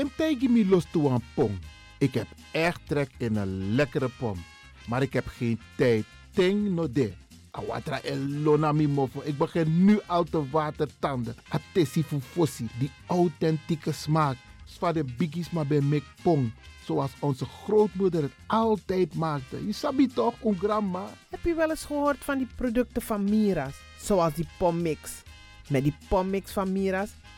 Tim tegi mi los toe een pom. Ik heb echt trek in een lekkere pom. Maar ik heb geen tijd. Ting no de. Awatra elona mi mofo. Ik begin nu al te watertanden. Atesi fufosi. Die authentieke smaak. Zwa de biggies maar bij mek pong. Zoals onze grootmoeder het altijd maakte. Je sabi toch, een grandma? Heb je wel eens gehoord van die producten van Mira's? Zoals die pommix. Met die pommix van Mira's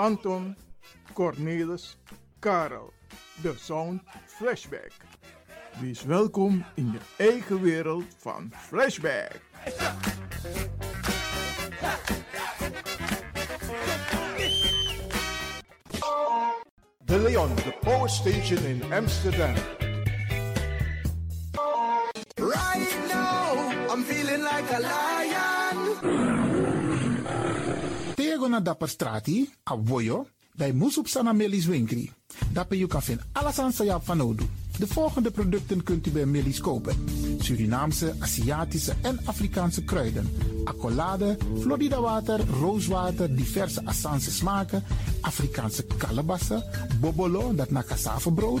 Anton, Cornelis, Karel. De Sound Flashback. Wees welkom in je eigen wereld van Flashback. De Leon, de power station in Amsterdam. Right now, I'm feeling like a lion. Tego na dapper strati, a voyo, bij Moesop Sana Melis Winkri. Daarbij je kan vinden alles aan van Odu. De volgende producten kunt u bij Melis kopen. Surinaamse, Aziatische en Afrikaanse kruiden. Accolade, Florida water, rooswater, diverse Assange smaken. Afrikaanse kalebassen, bobolo, dat na brood,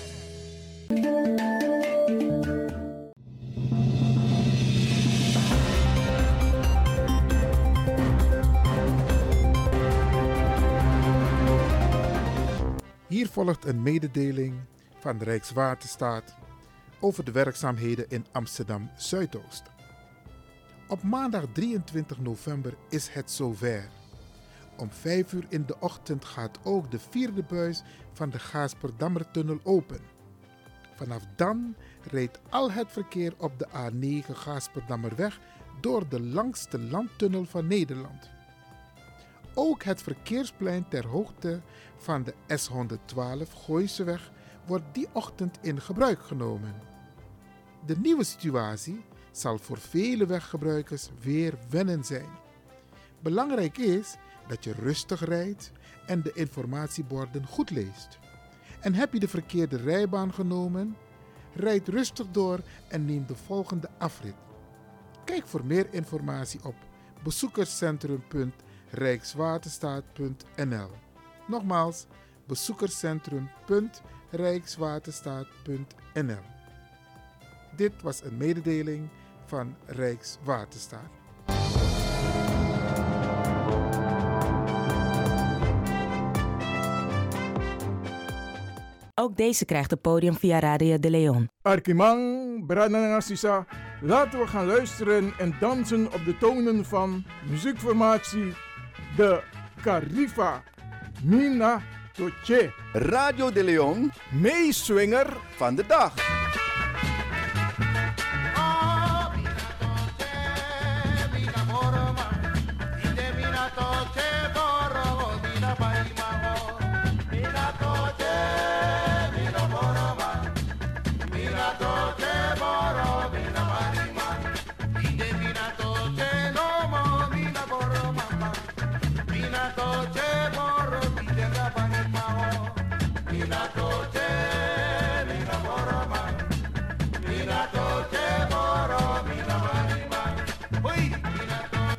Hier volgt een mededeling van de Rijkswaterstaat over de werkzaamheden in Amsterdam Zuidoost. Op maandag 23 november is het zover. Om 5 uur in de ochtend gaat ook de vierde buis van de Gaasperdammertunnel open. Vanaf dan rijdt al het verkeer op de A9 Gaasperdammerweg door de langste landtunnel van Nederland. Ook het verkeersplein ter hoogte van de S112 Gooiseweg wordt die ochtend in gebruik genomen. De nieuwe situatie zal voor vele weggebruikers weer wennen zijn. Belangrijk is dat je rustig rijdt en de informatieborden goed leest. En heb je de verkeerde rijbaan genomen? Rijd rustig door en neem de volgende afrit. Kijk voor meer informatie op bezoekerscentrum.rijkswaterstaat.nl. Nogmaals, bezoekerscentrum.rijkswaterstaat.nl. Dit was een mededeling van Rijkswaterstaat. Ook deze krijgt het podium via Radio de Leon. Arkimang, Brananasisa, laten we gaan luisteren en dansen op de tonen van muziekformatie De Carifa Mina Toche. Radio de Leon, meeswinger van de dag.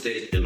っていって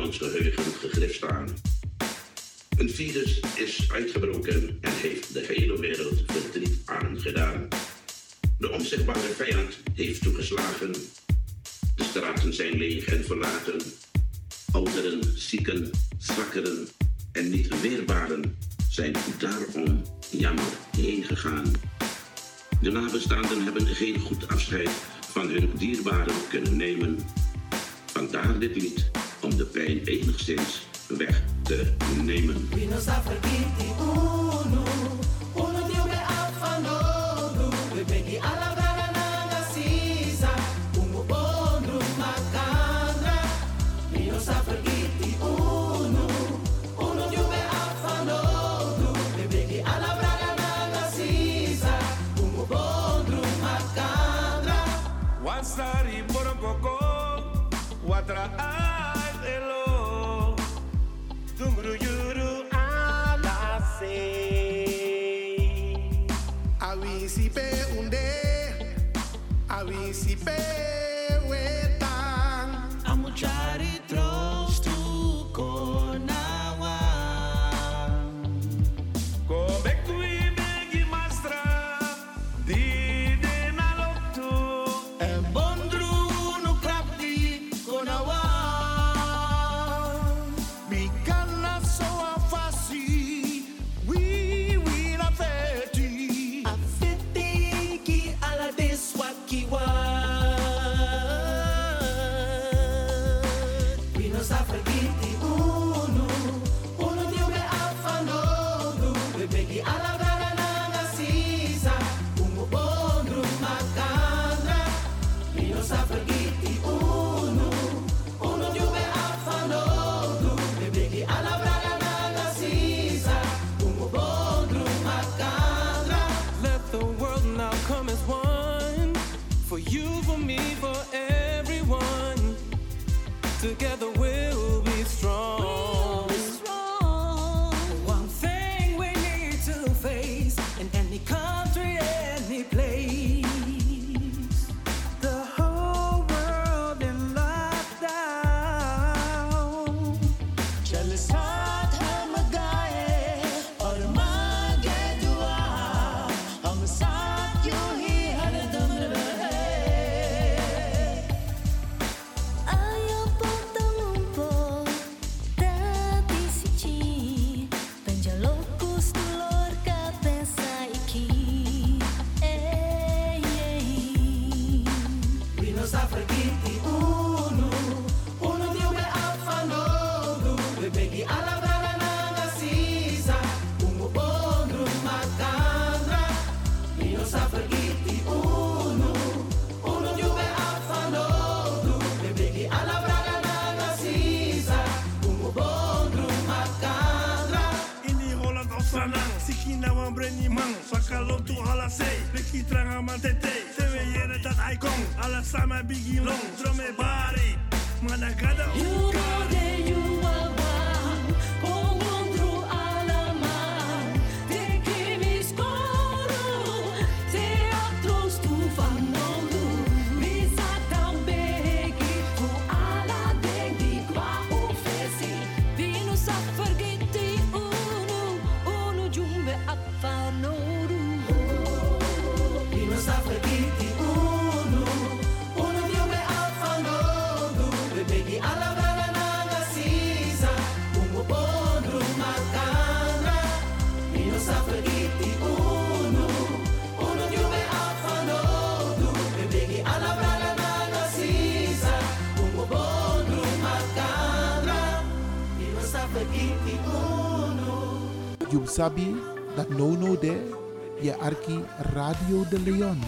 sabi dat no no de je arki Radio de Leon.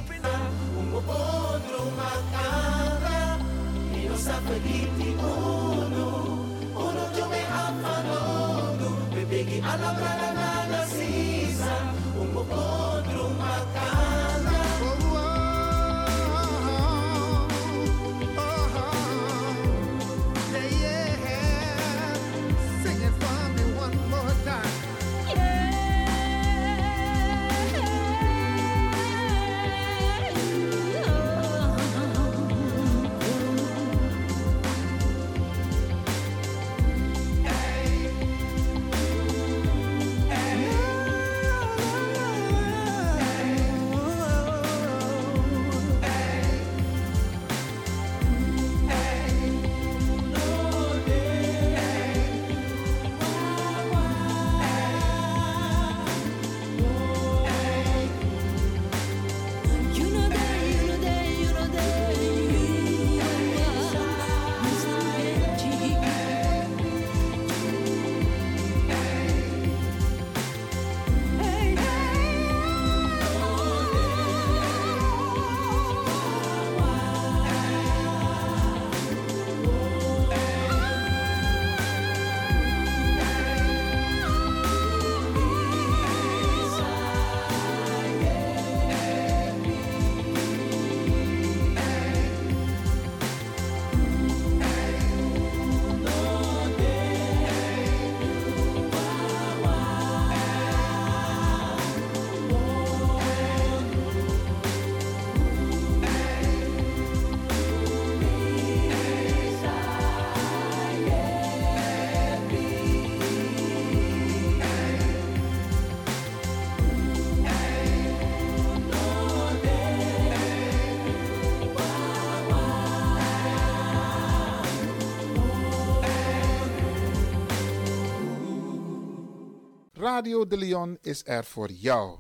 Radio de Leon is er voor jou.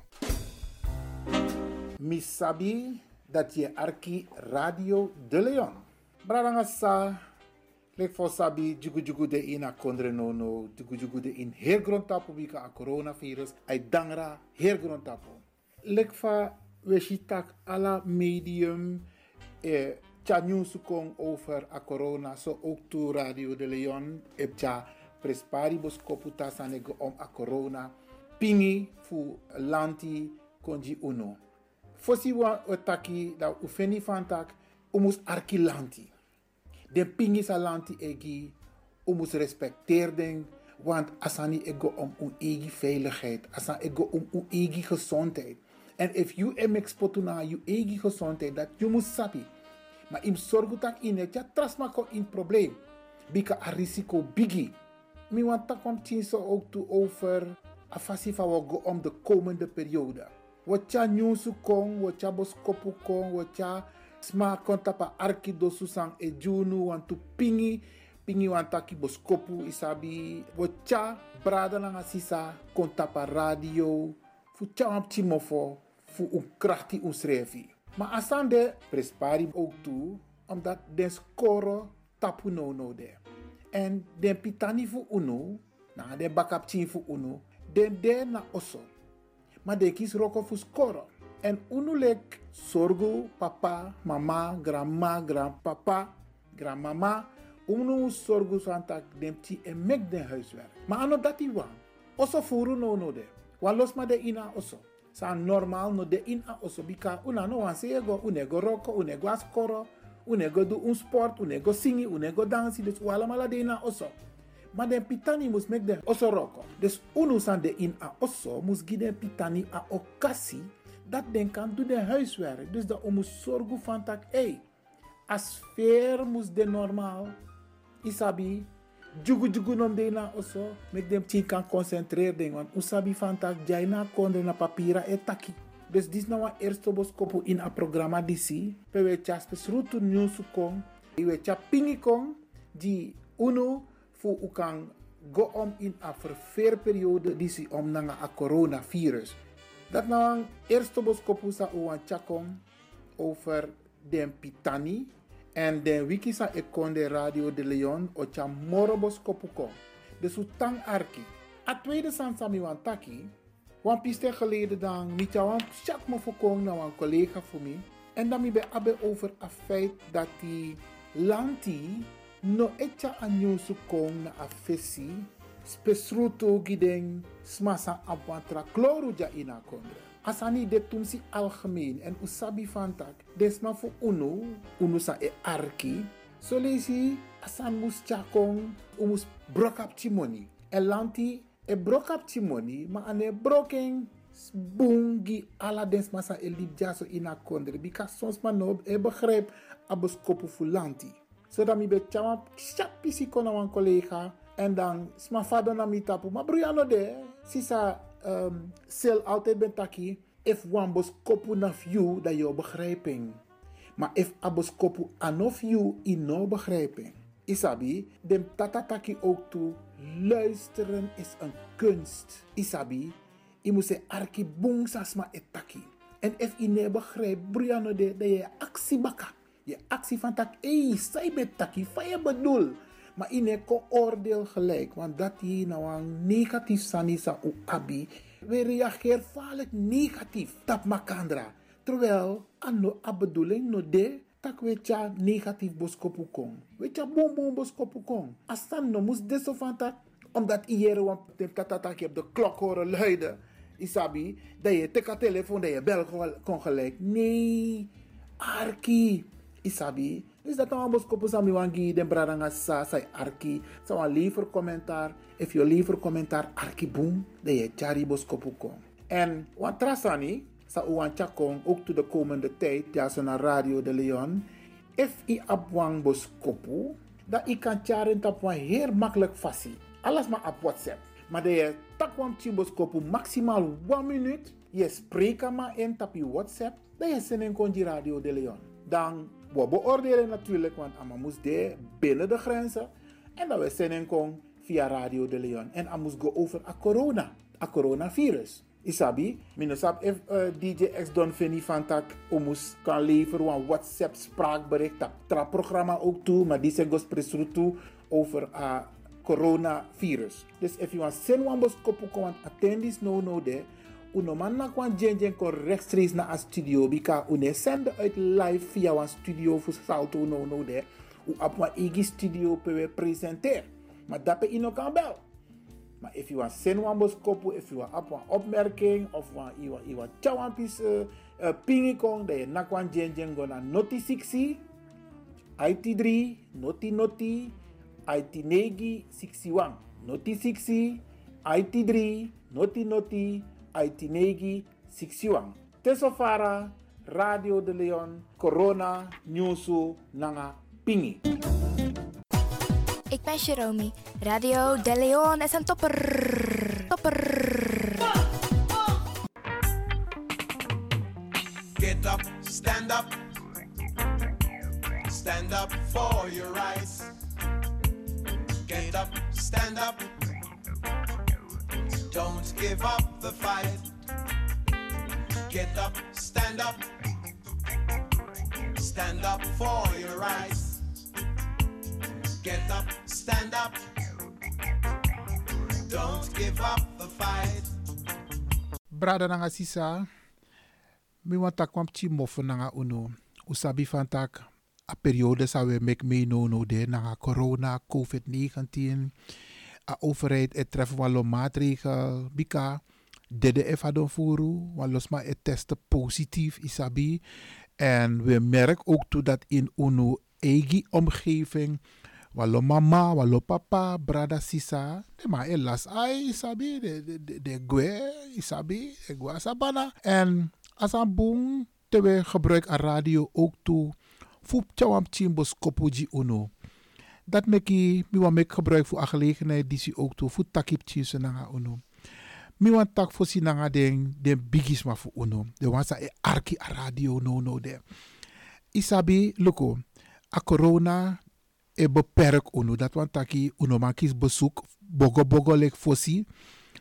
Misabi dat je arki Radio de Leon. Bradanga sa lek for sabi jugu jugu de ina kondre no no jugu jugu de in her grond tapo bika a coronavirus ay dangra her grond tapo. Lek fa we shitak ala medium e tja kong over a corona so ook to Radio de Leon e tja presparibus koputa sanego om a corona pingi fu lanti konji uno. Fosi wa otaki da ufeni fantak umus arki lanti. Den pingi sa lanti egi umus respecteer den want asani ego om un egi veiligheid, asan ego om un egi gezondheid. En if you em exportu na you egi gezondheid dat you must sabi. Maar im sorgu tak in het ja trasma ko in probleem. Bika a risico bigi. Mi want tak om so ook over a fa wo go om de komende periode. Wat ja nyusu kong, wat ja boskopu kong, wat ja sma kontapa arki dosu sang e junu want tu pingi pingi wan taki boskopu isabi wat ja brada langa sisa kontapa radio fu am timofo fu un krachti un srevi. Maar asande prespari ook toe omdat den score tapu no no de. En den pitani fu uno, na den chin fu uno, den de na oso. Maar de kis roko fu score. En uno lek sorgo papa, mama, grandma, grandpapa, grandmama. Uno sorgo santak den ti en mek den huiswerk. Maar ano dati wan. Oso furu no no de. Los ma de ina oso. Sa normal no de ina oso bika una no wan sego, unego roko, unego askoro, unego do un sport, unego singi, unego dansi, dus wala mala de ina oso. Maar den pitani mus mek den oso roko. Dus unu san de in a oso mus gi den pitani a okasi dat den kan doen den huiswerk. Dus dat mus zorgu van tak, hey, a sfeer mus de normaal. Isabi, jugu jugu nom de na oso, mek dem ti kan concentreer den, want usabi van tak, jai na kondre na papira e taki. Dus dis nou een eerste boskopu in a programma. Pe we tja spesrutu nyusu kong. We tja pingi kong. Di uno fu u kan go om in a verveerperiode disi om nanga a coronavirus. Dat nou een eerste boskopu sa u wan tja kong over den pitani. En den wiki sa e konde radio de Leon o tja moro boskopu kong. Dus u arki. A tweede san sami. Wan piste geleden dan niet jou chat me voorkomen naar een collega voor mij. En dan ben ik over het feit dat die lanti no etja anyosu kong na afesi spesruto gideng smasa abwantra kloru ja ina kondre. Asani de tumsi algemeen en usabi fantak desma fu unu, unu sa e arki. So lesi asan mus chakong umus brok up timoni. E e brok up timoni ma ane broken bungi ala dens masa e lip jaso ina kondre. Bika sons ma no e begrijp abos kopu fu lanti. So dat mi be chama chapisi kona wan collega en dan sma fado na mi tapu. Maar Briano de, sisa um, sel altijd ben taki. If wan bos kopu na you, dat je begrijping. Maar if abos kopu anof you, in no begrijping. Isabi, dem tatataki ook toe. Luisteren is een kunst. Isabi, je moet se arki bung sasma etaki. En if je ne begrijpt, Briano de, dat je actie baka. Je actie van tak, hey, zij betaki, van bedoel. Maar in ko oordeel gelijk, want dat je nou een negatief sanisa u abi, we reageer vaak negatief tap makandra. Terwijl, ano a bedoeling no de, tak tja negatief boskopu kong. We tja bom bom boskopu kong. Asan no mus deso van tak, omdat iere wan tatatak je op de klok horen luiden. Isabi, dat je teka telefoon, dat je bel kon gelijk. Nee, arki. Isabi, dus dat ambos kopo sami wangi den bradanga sa sai arki. Sa wan liever commentaar. If je liever commentaar arki boom. De je chari bos kopo kon. En wan trasani. Sa chakong ook to de komende tijd. So na Radio de Leon. If i abwang bos kopo. Dat i kan charen tap wan heel makkelijk fasi. Alles maar op WhatsApp. Maar de je tak wan chimbos kopo maximaal 1 minuut. Je spreekt maar in tap je WhatsApp. Dat je zin in konji Radio de Leon. Dan we beoordelen natuurlijk, want Amma moest de binnen de grenzen. En dat we zenden kon via Radio de Leon. En Amma moest go over a corona, a coronavirus. Isabi, minusap if uh, DJ X Don Fini van tak omus kan leveren een WhatsApp spraakbericht dat tra programma ook toe, maar die zijn gospresru toe over a coronavirus. Dus if you want send one bos kopu attend this no no there uno man na kwan jen jen kon rechtstreeks naar een studio bika une sende uit live via een studio voor salto no no de u op een igi studio pe presenter maar dat pe ino kan bel maar if you want send one bos kopu if you want op een opmerking of want chawan pis uh, pingi de na kwan jen jen go na noti 60 IT3 noti noti IT9 61 noti 60 IT3 noti noti Aitinegi Sixiwang. Tesofara, Radio de Leon, Corona, Nyusu, Nanga, Pingi. Ik ben Jeromy. Radio de Leon is een topper. Topper. Get up, stand up. Stand up for your rights. Get up, stand up. Don't give up the fight. Get up, stand up. Stand up for your rights. Get up, stand up. Don't give up the fight. Brada nanga sisa. Mi want tak kwam chi mofu nanga uno. Usabi van tak. A periode sa we mek me no no de nanga corona, COVID-19 a overheid het treffen van lo maatregel bika dede efa don furu want los maar het testen positief isabi en we merken ook toe dat in uno eigen omgeving walo mama walo papa brada sisa de ma elas ai isabi de de de, de gue isabi de gue sabana en as een boom te gebruik a radio ook toe fup chimbos kopuji uno dat meki mi mek gebruik voor a gelegenheid die si ook toe voor takip tjise nanga uno. Mi tak voor si nanga den den bigis ma voor uno. De wan sa e arki a radio no no de. Isabi loko a corona e beperk uno. Dat wan taki uno man kies bezoek bogo bogo lek fosi.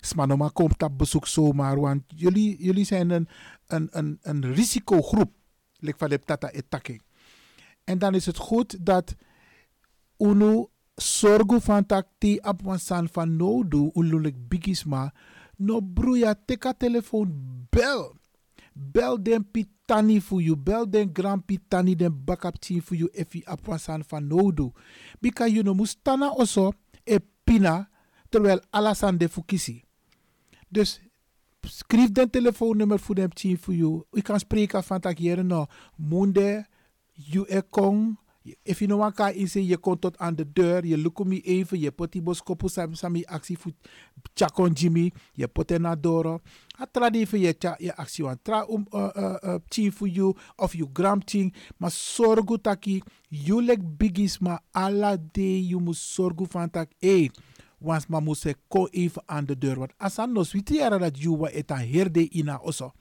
Smanoma komt op bezoek zomaar, want jullie, jullie zijn een, een, een, een risicogroep. Lek van de tata etake. En dan is het goed dat uno sorgu van tak ti ap wan san van no do ululik bigisma no broeia teka telefoon bel bel den pitani voor you bel den grand pitani den backup team voor you if you ap wan san van no do bika you no mustana oso e pina terwijl alasan de fukisi. Dus schrijf den telefoonnummer voor dem team voor you u kan spreken van tak hier no munde you e kong if you know wat kan in je komt tot aan de deur, je lukt me even, je die boskopu sami sami actie voor chakon Jimmy, je put er naar doro. Atra even je cha je actie want tra um uh, uh, uh, you of you gram team, maar zorgu taki, you lek bigis maar alla day you moet zorgu van tak, eh. Wans ma moet se ko even aan de deur, want asan no switiera dat you wa etan herde ina oso.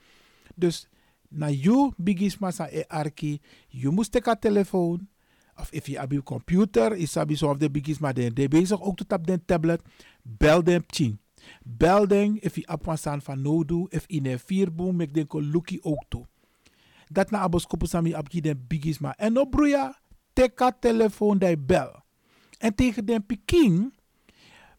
Dus na you bigis maar sa e arki, you moet teka telefoon, of if je je computer is sabi zo of de biggies maar de de bezig ook tot op de tablet. Bel dem ching bel dem if je op van van no do if in een vierboom mek den ko luki ook toe. Dat na abos kopu sami op de biggies maar en no broeia teka telefoon die bel. En tegen den piking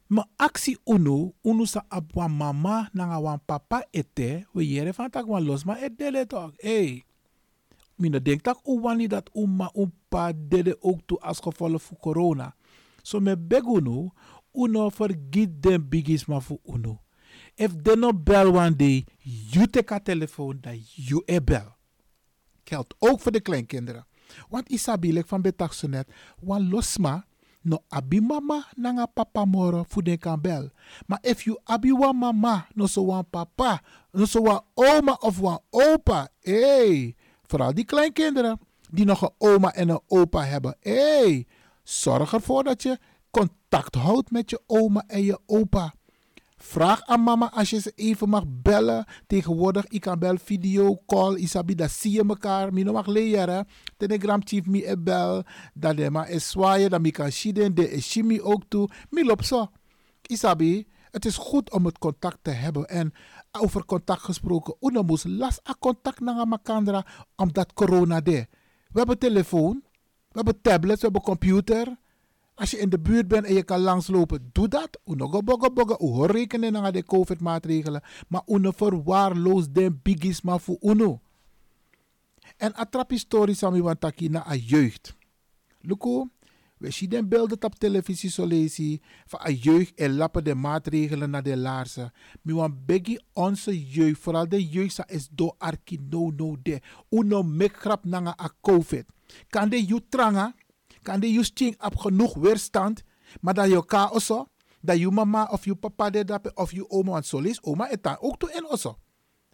ma actie uno. Uno sa wan mama na wan papa ete we jere van tak wan los maar et dele toch. Hey Mina denk dat u wani dat umma umpa dede ook toe als gevolg van corona. So me begunu, uno forget den bigis ma fu uno. If they no bel one day, you take a telefoon dat you e bel. Geldt ook voor de kleinkinderen. Want isabi lek van betakse net, wan losma, no abi mama nanga papa moro fu den kan bel. Maar if you abi wan mama, no so wan papa, no so wan oma of wan opa, hey, Vooral die kleinkinderen die nog een oma en een opa hebben. Hé, hey, zorg ervoor dat je contact houdt met je oma en je opa. Vraag aan mama als je ze even mag bellen. Tegenwoordig, ik kan bel video, call, isabi, dat zie je elkaar. Mino mag leren. Telegram chief me e bel. Dat is zwaaien, dat mi kan shiden, de is ook toe. Mi loopt zo. Isabi, het is goed om het contact te hebben. En over contact gesproken. Una moest las a contact naar makandra omdat corona de. We hebben telefoon, we hebben tablets, we hebben computer. Als je in de buurt bent en je kan langslopen, doe dat. Uno go bogo bogo. Rekenen naar de COVID maatregelen. Maar uno verwaarloos den bigis maar voor uno. En atrap historisch aan a jeugd. Luko, we zien den beelden op televisie zo lezen van een jeugd en lappen de maatregelen naar de laarzen. Mi wan begi onze jeugd, vooral de jeugd is do arki no no de. Uno mek grap nanga a covid. Kan de you tranga, kan de you sting op genoeg weerstand, maar dat je ka oso, dat je mama of je papa de of je oma, want zo lees oma etan ook toe in oso.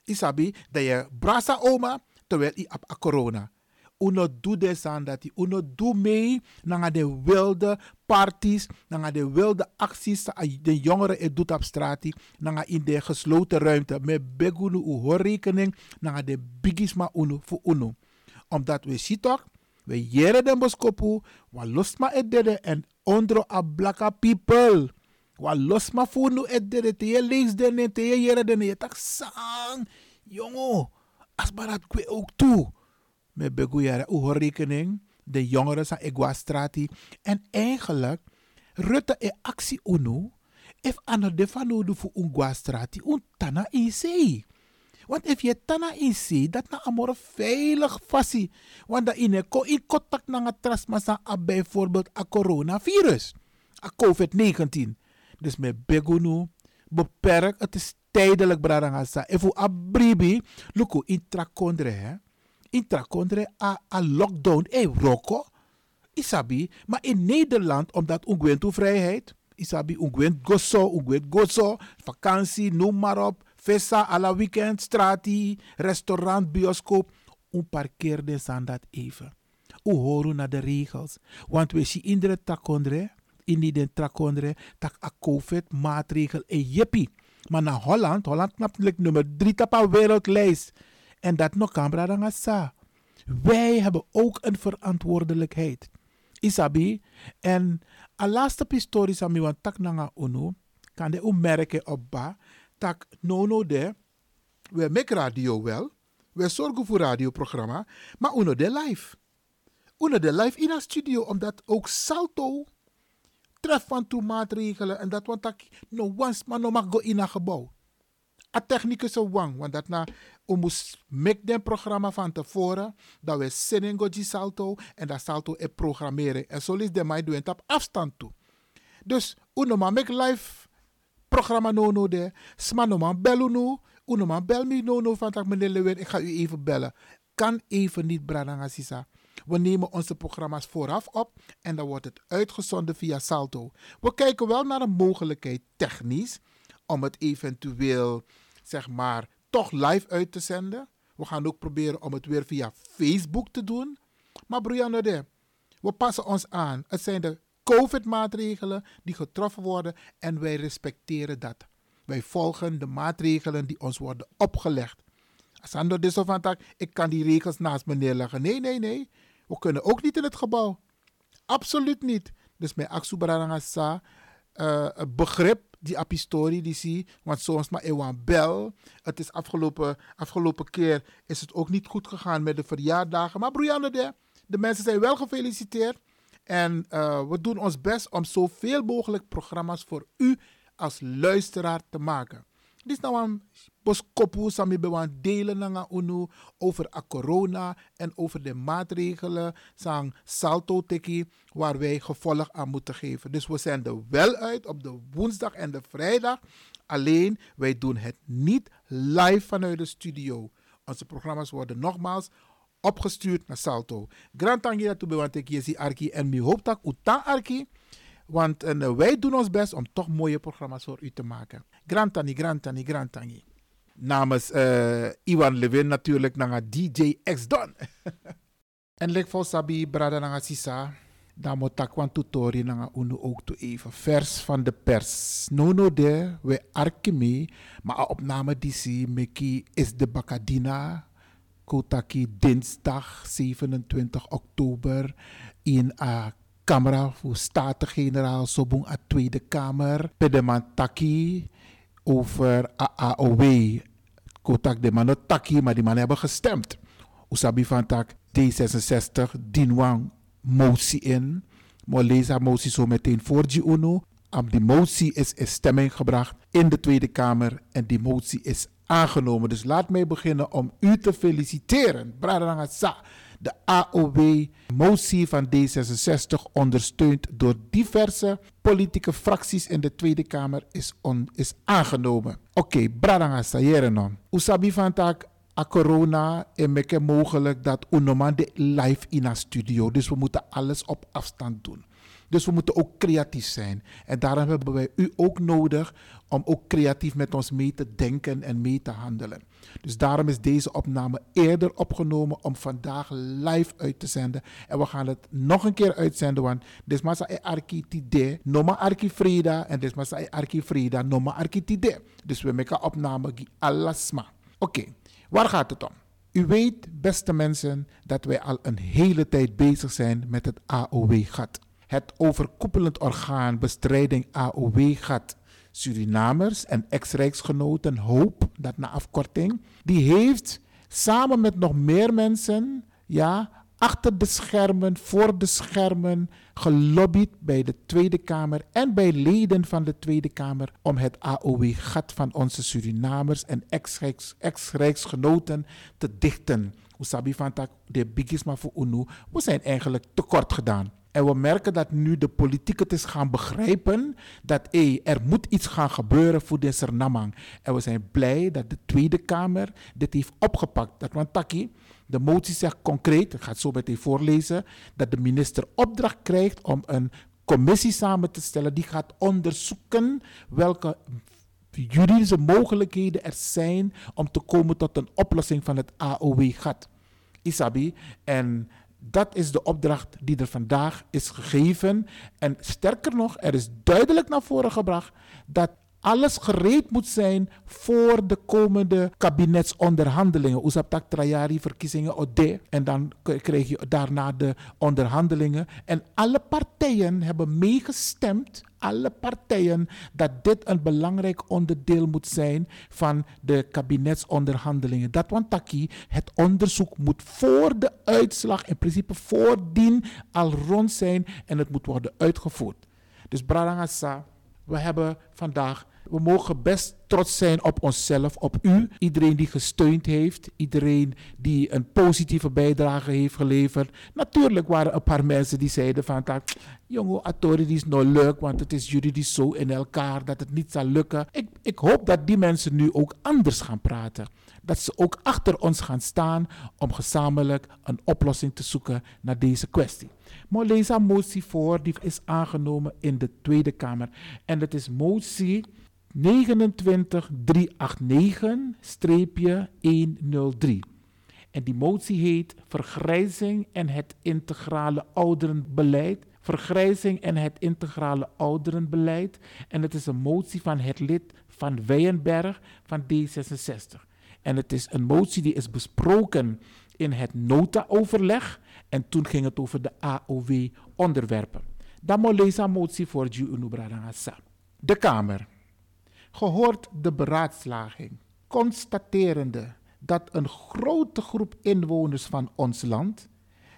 Isabi, dat je brasa oma, terwijl je op corona uno doe des aan dat die uno doe mee naar de wilde parties, naar de wilde acties de jongeren het doet op straat, naar in de gesloten ruimte. Met begunu u rekening naar de bigisma uno voor uno. Omdat we zien toch, we jere den boskopu, wa losma et dede en ondro a blaka people. Wa losma funu et dede, te je lees den te je jere den, je tak sang. Jongo, as barat kwe ook toe met Beguyara rekening, de jongeren van Eguastrati. En eigenlijk, Rutte e actie uno, if ano de fanodu fu Unguastrati, un tana in zee. Want if je tana in zee, dat na amore veilig fasi. Want dat in in contact na nga trasmasa bijvoorbeeld a coronavirus. A COVID-19. Dus met begunu, beperk, het is tijdelijk bradangasa. If u abribi, luku in trakondre hè intrakondre a, a lockdown e roko. Isabi, maar in Nederland, omdat ungwentu vrijheid, isabi ungwent gozo, ungwent gozo, vakantie, noem maar op, festa, alla weekend, strati, restaurant, bioscoop, un parkeerde dat even. U horen naar de regels. Want we zien in de takondre, in die takondre, tak a COVID maatregel e jeppie. Maar naar Holland, Holland knapt nummer drie op wereldlijst. En dat nog Cambra Rangasa. Wij hebben ook een verantwoordelijkheid. Isabi. En a laatste pistori sami wan tak nanga uno. Kan de merken op ba. Tak nono de. We make radio wel. We zorgen voor radioprogramma. Maar uno de live. Uno de live in een studio. Omdat ook Salto tref van toe maatregelen en dat want dat no once maar no mag go in een gebouw. A technicus wang, want dat na we moest make den programma van tevoren dat we zin go salto en dat salto e programmeren en zo is de mij doen op afstand toe. Dus uno maar make live programma no no de, sma no man bel uno, uno bel me no no van tak meneer Lewin, ik ga u even bellen. Kan even niet Bradanga. We nemen onze programma's vooraf op en dan wordt het uitgezonden via Salto. We kijken wel naar een mogelijkheid technisch om het eventueel, zeg maar, toch live uit te zenden. We gaan ook proberen om het weer via Facebook te doen. Maar Brianna, we passen ons aan. Het zijn de COVID-maatregelen die getroffen worden en wij respecteren dat. Wij volgen de maatregelen die ons worden opgelegd. Sando de van ik kan die regels naast me neerleggen. Nee, nee, nee. We kunnen ook niet in het gebouw. Absoluut niet. Dus mijn Aksubaranga sa uh, begrip die apistori die zie, want soms maar ewan bel. Het is afgelopen, afgelopen keer is het ook niet goed gegaan met de verjaardagen. Maar Brianne, de, de mensen zijn wel gefeliciteerd. En uh, we doen ons best om zoveel mogelijk programma's voor u als luisteraar te maken. Dit is nou een boskopu sami bewan delen nanga unu over a corona en over de maatregelen sang salto teki waar wij gevolg aan moeten geven. Dus we zenden wel uit op de woensdag en de vrijdag. Alleen wij doen het niet live vanuit de studio. Onze programma's worden nogmaals opgestuurd naar Salto. Grand tangi dat want ik je arki en mi hoop dat uta arki. Want en, wij doen ons best om toch mooie programma's voor u te maken. Tangi, grand tangi namens uh, Iwan Levin natuurlijk naar DJ X Don. en lek voor sabi brada nanga sisa. Dan moet ik een tutorial nanga ook even. Vers van de pers. No no de, we arkemi. Maar opname zie meki is de Bakadina. Kotaki dinsdag 27 oktober. In a camera voor Staten-Generaal Sobong a Tweede Kamer. Pedemantaki over AAOW kotak de mannen taki, maar die mannen hebben gestemd. Usabi van tak D66 dinwang motie in. Maar lees haar motie zo meteen voor die UNO. Die motie is in stemming gebracht in de Tweede Kamer en die motie is aangenomen. Dus laat mij beginnen om u te feliciteren. Bradangasa. De AOW-motie van D66, ondersteund door diverse politieke fracties in de Tweede Kamer, is, is aangenomen. Oké, okay, Bradanga Sayerenon. Usabi van tak a corona en meke mogelijk dat unoman de live in een studio. Dus we moeten alles op afstand doen. Dus we moeten ook creatief zijn. En daarom hebben wij u ook nodig om ook creatief met ons mee te denken en mee te handelen. Dus daarom is deze opname eerder opgenomen om vandaag live uit te zenden. En we gaan het nog een keer uitzenden, want is e arki tide, noma arki en is e arki frida, noma arki. Dus we maken opname die alasma. Oké, waar gaat het om? U weet, beste mensen, dat wij al een hele tijd bezig zijn met het AOW-gat. Het overkoepelend orgaan bestrijding AOW-gat Surinamers en ex-rijksgenoten Hoop, dat na afkorting, die heeft samen met nog meer mensen, ja, achter de schermen, voor de schermen, gelobbyd bij de Tweede Kamer en bij leden van de Tweede Kamer om het AOW-gat van onze Surinamers en ex-rijksgenoten te dichten. Usabi van de bigisma voor UNO, we zijn eigenlijk tekort gedaan. En we merken dat nu de politiek het is gaan begrijpen dat hey, er moet iets gaan gebeuren voor deze namang. En we zijn blij dat de Tweede Kamer dit heeft opgepakt. Dat want Taki, de motie zegt concreet, ik ga het zo meteen voorlezen, dat de minister opdracht krijgt om een commissie samen te stellen die gaat onderzoeken welke juridische mogelijkheden er zijn om te komen tot een oplossing van het AOW-gat. Isabi, en dat is de opdracht die er vandaag is gegeven. En sterker nog, er is duidelijk naar voren gebracht dat alles gereed moet zijn voor de komende kabinetsonderhandelingen. Oesaptak Trajari verkiezingen Ode. En dan krijg je daarna de onderhandelingen. En alle partijen hebben meegestemd, alle partijen, dat dit een belangrijk onderdeel moet zijn van de kabinetsonderhandelingen. Dat want taki, het onderzoek moet voor de uitslag, in principe voordien, al rond zijn en het moet worden uitgevoerd. Dus Bradangasa, we hebben vandaag, we mogen best trots zijn op onszelf, op u. Iedereen die gesteund heeft, iedereen die een positieve bijdrage heeft geleverd. Natuurlijk waren er een paar mensen die zeiden van, jongen, Atori is nou leuk, want het is juridisch zo in elkaar dat het niet zal lukken. Ik, ik hoop dat die mensen nu ook anders gaan praten. Dat ze ook achter ons gaan staan om gezamenlijk een oplossing te zoeken naar deze kwestie. Maar lees motie voor, die is aangenomen in de Tweede Kamer. En dat is motie 29389-103. En die motie heet Vergrijzing en het integrale ouderenbeleid. Vergrijzing en het integrale ouderenbeleid. En het is een motie van het lid van Weyenberg van D66. En het is een motie die is besproken in het nota-overleg. En toen ging het over de AOW-onderwerpen. Dan moet lezen motie voor De Kamer. Gehoord de beraadslaging, constaterende dat een grote groep inwoners van ons land,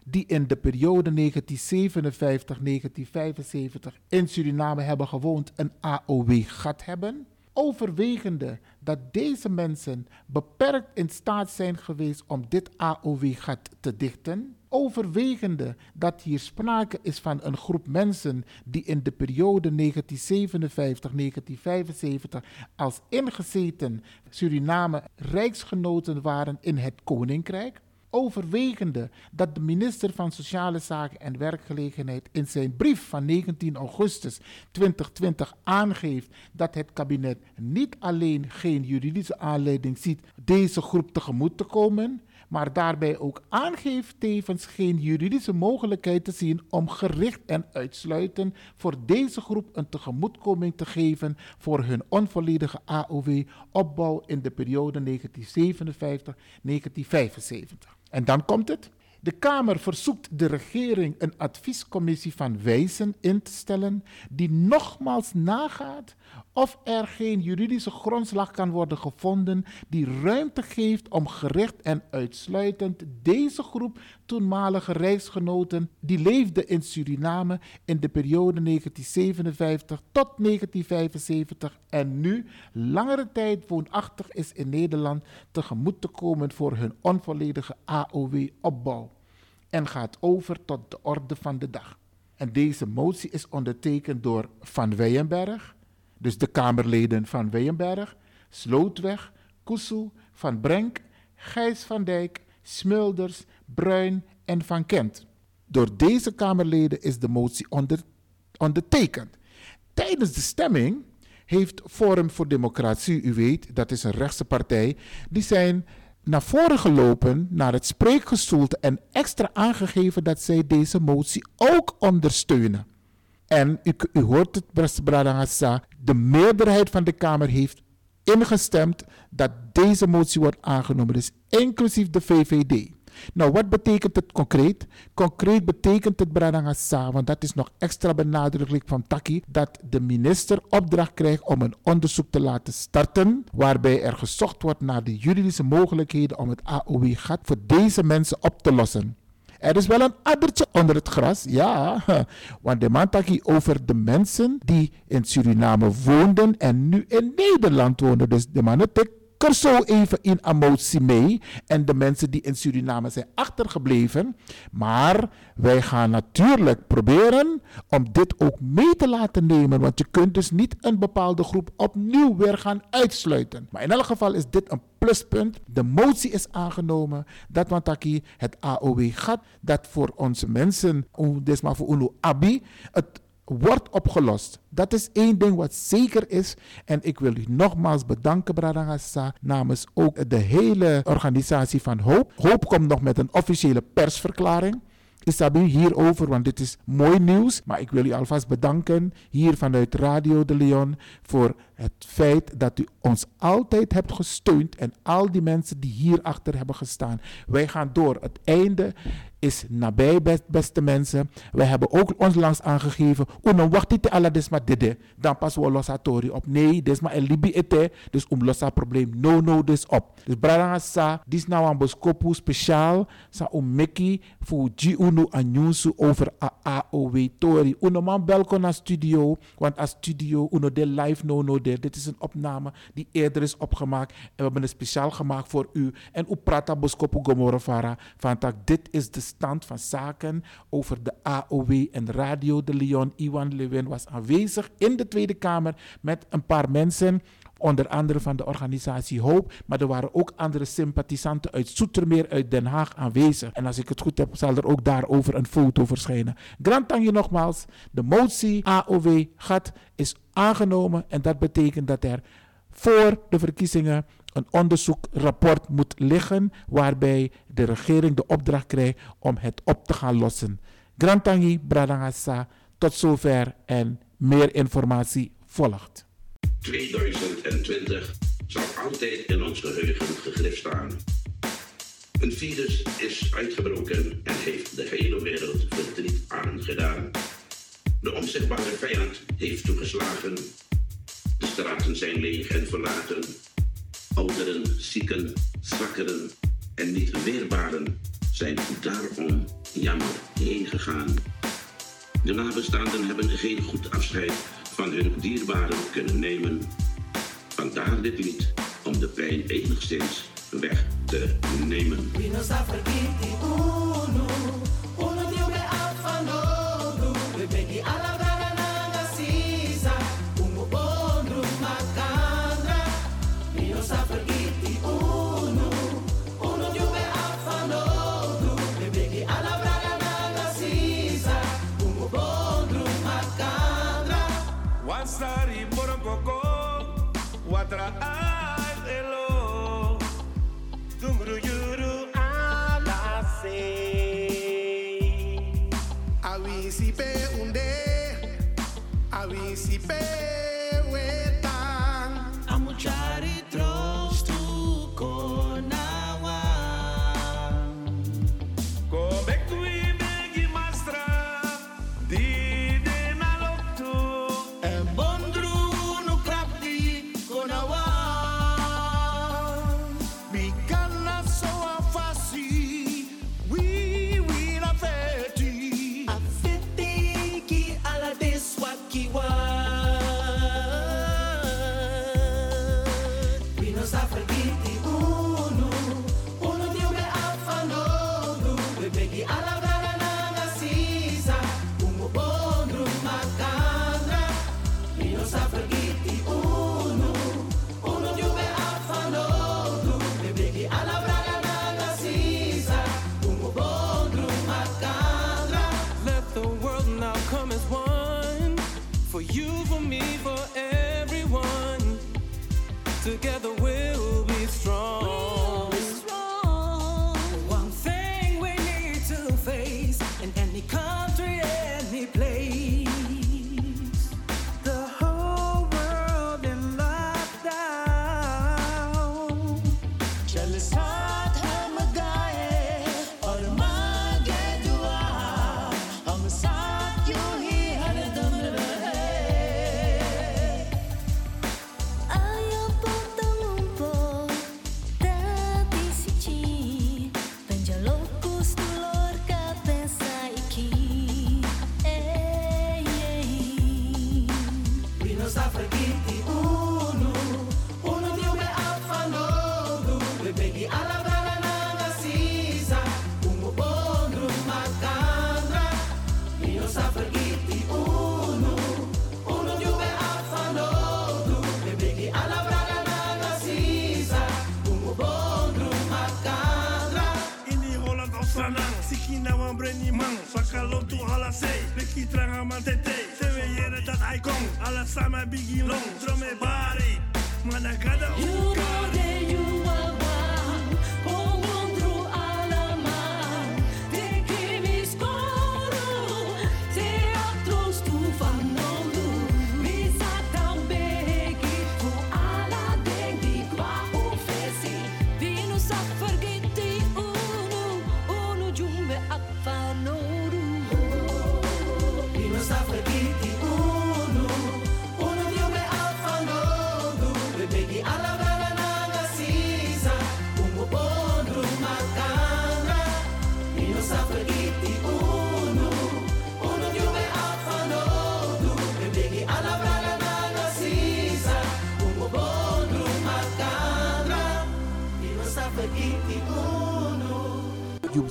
die in de periode 1957-1975 in Suriname hebben gewoond, een AOW-gat hebben, overwegende dat deze mensen beperkt in staat zijn geweest om dit AOW-gat te dichten, overwegende dat hier sprake is van een groep mensen die in de periode 1957-1975 als ingezeten Suriname rijksgenoten waren in het Koninkrijk, overwegende dat de minister van Sociale Zaken en Werkgelegenheid in zijn brief van 19 augustus 2020 aangeeft dat het kabinet niet alleen geen juridische aanleiding ziet deze groep tegemoet te komen, maar daarbij ook aangeeft tevens geen juridische mogelijkheid te zien om gericht en uitsluitend voor deze groep een tegemoetkoming te geven voor hun onvolledige AOW-opbouw in de periode 1957-1975. En dan komt het. De Kamer verzoekt de regering een adviescommissie van wijzen in te stellen die nogmaals nagaat of er geen juridische grondslag kan worden gevonden die ruimte geeft om gericht en uitsluitend deze groep toenmalige reisgenoten die leefden in Suriname in de periode 1957 tot 1975 en nu langere tijd woonachtig is in Nederland tegemoet te komen voor hun onvolledige AOW-opbouw en gaat over tot de orde van de dag. En deze motie is ondertekend door Van Weyenberg, dus de Kamerleden van Weyenberg, Slootweg, Koesel, Van Brenk, Gijs van Dijk, Smulders, Bruin en Van Kent. Door deze Kamerleden is de motie onder, ondertekend. Tijdens de stemming heeft Forum voor Democratie, u weet, dat is een rechtse partij, die zijn naar voren gelopen naar het spreekgestoelte en extra aangegeven dat zij deze motie ook ondersteunen. En u, u hoort het, beste Bradangasa, de meerderheid van de Kamer heeft ingestemd dat deze motie wordt aangenomen, dus inclusief de VVD. Nou, wat betekent het concreet? Concreet betekent het, Bradangasa, want dat is nog extra benadrukkelijk van Taki, dat de minister opdracht krijgt om een onderzoek te laten starten, waarbij er gezocht wordt naar de juridische mogelijkheden om het AOW-gat voor deze mensen op te lossen. Er is wel een addertje onder het gras, ja. Want de man over de mensen die in Suriname woonden en nu in Nederland wonen. Dus de man er zo even in emotie mee. En de mensen die in Suriname zijn achtergebleven. Maar wij gaan natuurlijk proberen om dit ook mee te laten nemen. Want je kunt dus niet een bepaalde groep opnieuw weer gaan uitsluiten. Maar in elk geval is dit een pluspunt. De motie is aangenomen. Dat Wantaki het AOW gaat. Dat voor onze mensen, maar voor UNO ABI, het wordt opgelost. Dat is één ding wat zeker is. En ik wil u nogmaals bedanken, Bradangasa, namens ook de hele organisatie van Hoop. Hoop komt nog met een officiële persverklaring. Isabi hierover, want dit is mooi nieuws. Maar ik wil u alvast bedanken hier vanuit Radio de Leon voor het feit dat u ons altijd hebt gesteund en al die mensen die hierachter hebben gestaan. Wij gaan door. Het einde is nabij, best, beste mensen. Wij hebben ook ons langs aangegeven. Uno wacht dit alla desma dede. Dan pas we losa tori op. Nee, desma el libi ete. Dus om losa probleem. No, no, dus op. Dus brada sa, dis nou een boskopu speciaal. Sa om meki voor G Uno anyusu over a AOW tori. Uno man belko naar studio. Want als studio, uno de live no, no, Dit is een opname die eerder is opgemaakt. En we hebben het speciaal gemaakt voor u. En u prata boskopu gomorofara. Van tak, dit is de stand van zaken over de AOW en Radio de Leon. Iwan Lewin was aanwezig in de Tweede Kamer met een paar mensen. Onder andere van de organisatie Hoop. Maar er waren ook andere sympathisanten uit Zoetermeer, uit Den Haag aanwezig. En als ik het goed heb, zal er ook daarover een foto verschijnen. Grand nogmaals. De motie AOW gat is aangenomen. En dat betekent dat er voor de verkiezingen een onderzoekrapport moet liggen waarbij de regering de opdracht krijgt om het op te gaan lossen. Grantangi Bradangasa, tot zover en meer informatie volgt. 2020 zal altijd in ons geheugen gegrift staan. Een virus is uitgebroken en heeft de hele wereld verdriet aangedaan. De onzichtbare vijand heeft toegeslagen. De straten zijn leeg en verlaten. Ouderen, zieken, zwakkeren en niet weerbaren zijn daarom jammer heen gegaan. De nabestaanden hebben geen goed afscheid van hun dierbaren kunnen nemen. Vandaar dit lied om de pijn enigszins weg te nemen. príncipe. Together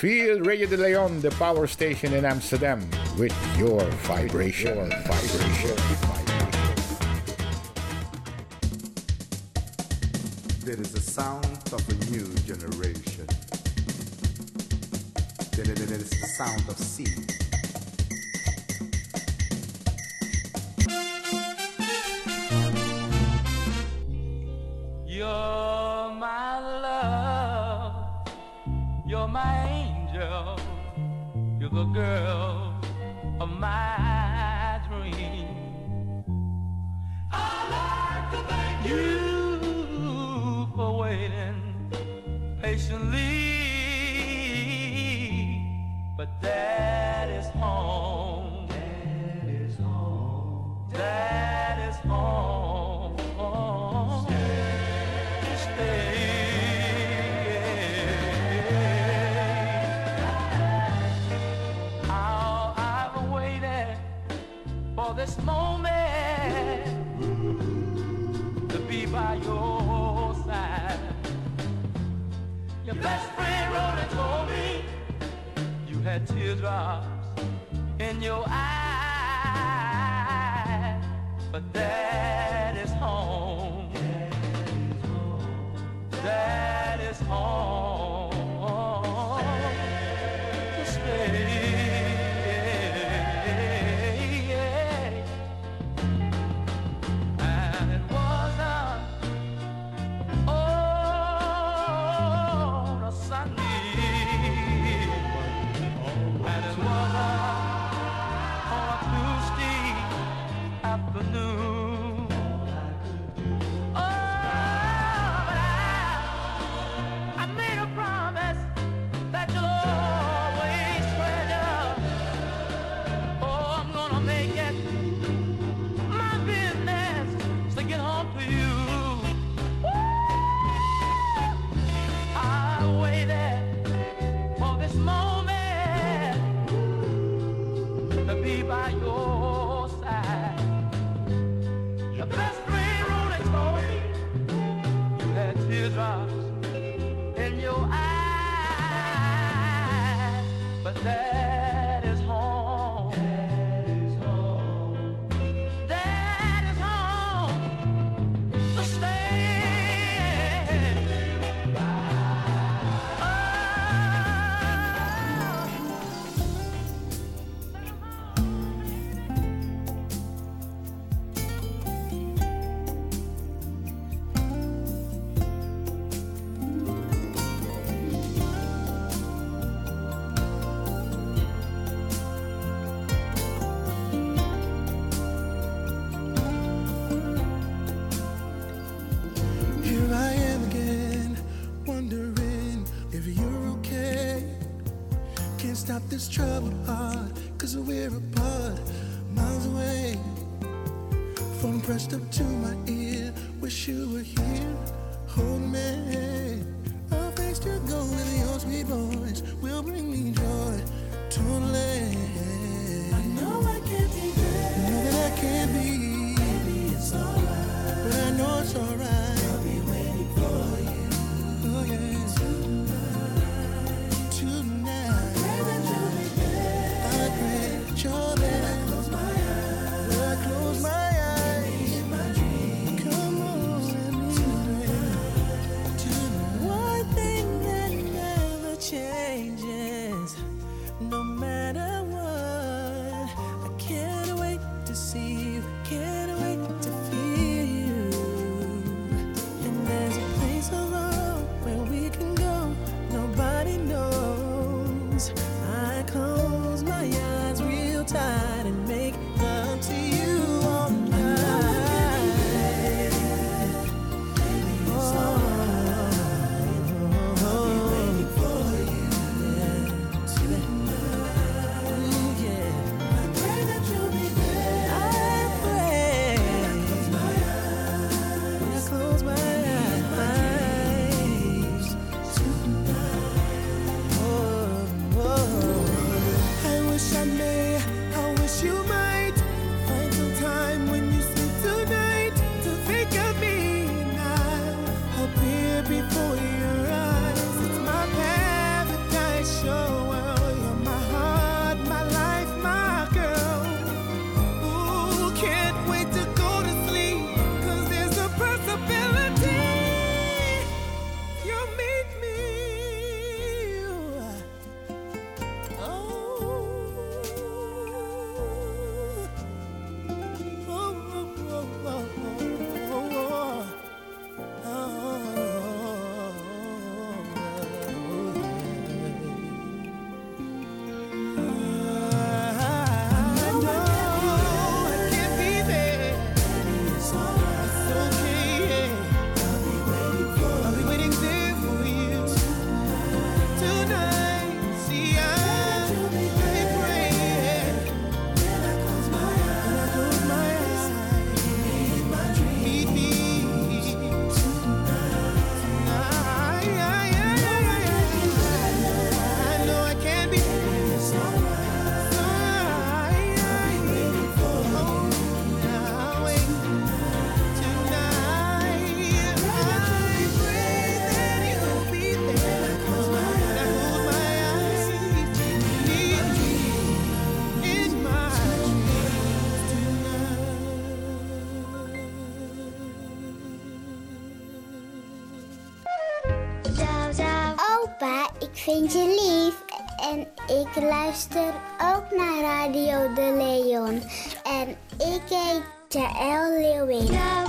Feel Radio de Leon, the power station in Amsterdam, with your vibration. Your vibration. There is a sound of a new generation. There is the sound of sea. vind je lief. En ik luister ook naar Radio de Leon. En ik heet Jaël Leeuwin.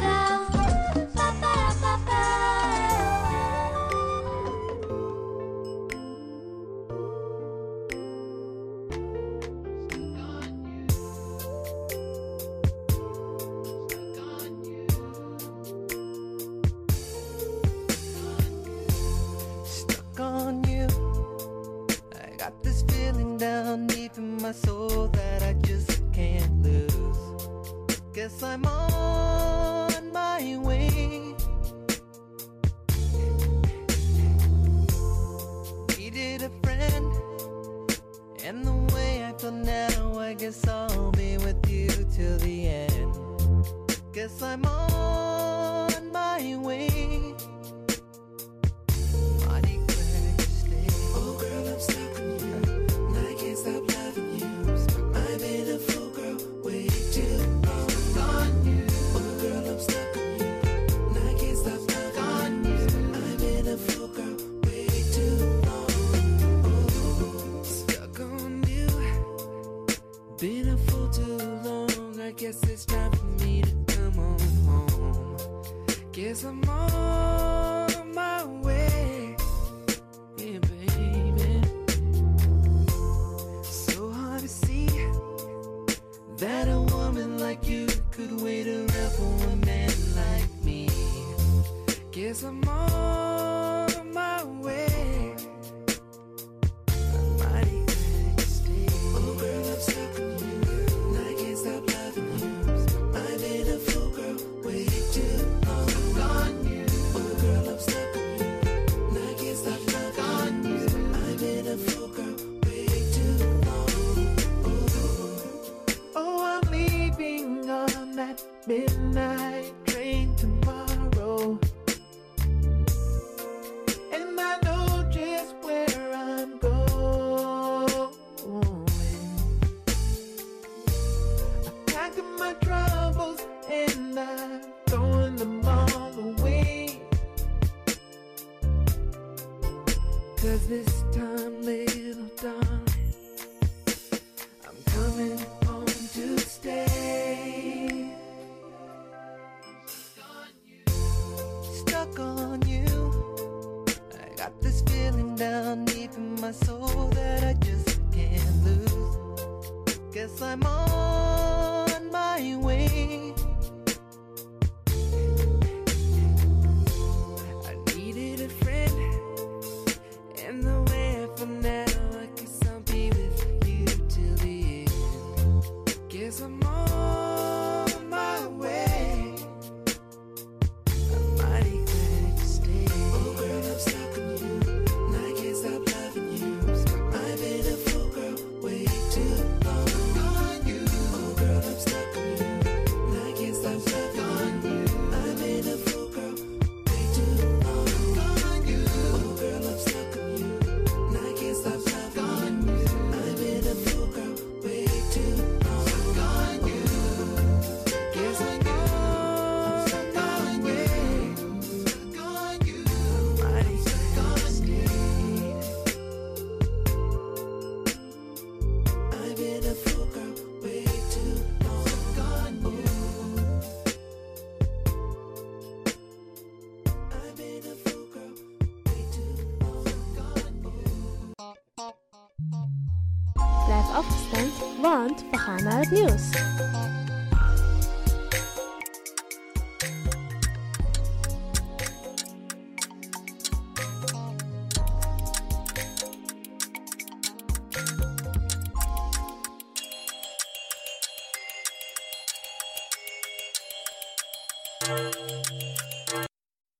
Want we gaan naar